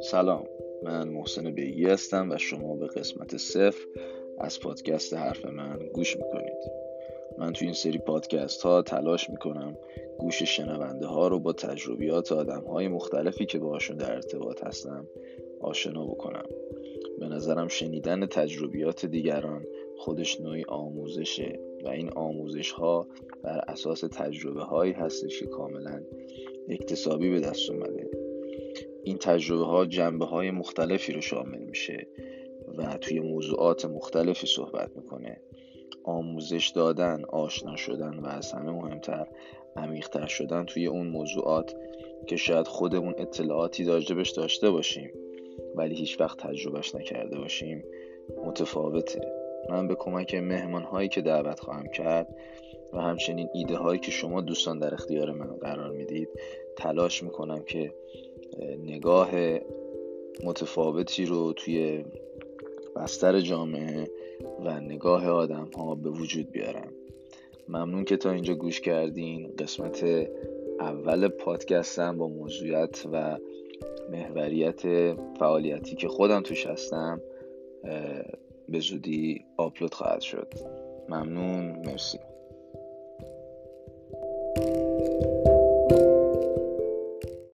سلام من محسن بیگی هستم و شما به قسمت صفر از پادکست حرف من گوش می‌کنید. من تو این سری پادکست ها تلاش می‌کنم گوش شنونده ها رو با تجربیات آدم های مختلفی که باشون در ارتباط هستم آشنا بکنم. به نظرم شنیدن تجربیات دیگران خودش نوعی آموزشه و این آموزش ها بر اساس تجربه هایی هستش که کاملا اکتسابی به دست اومده. این تجربه ها جنبه های مختلفی رو شامل میشه و توی موضوعات مختلفی صحبت می‌کنه. آموزش دادن آشنا شدن و از همه مهمتر عمیقتر شدن توی اون موضوعات که شاید خودمون اطلاعاتی راجبش داشته باشیم ولی هیچ وقت تجربهش نکرده باشیم متفاوته. من به کمک مهمان هایی که دعوت خواهم کرد و همچنین ایده هایی که شما دوستان در اختیار من قرار می‌دید تلاش می‌کنم که نگاه متفاوتی رو توی بستر جامعه و نگاه آدم ها به وجود بیارم. ممنون که تا اینجا گوش کردین. قسمت اول پادکستم با موضوعیت و محوریت فعالیتی که خودم توش هستم به زودی آپلود خواهد شد. ممنون. مرسی.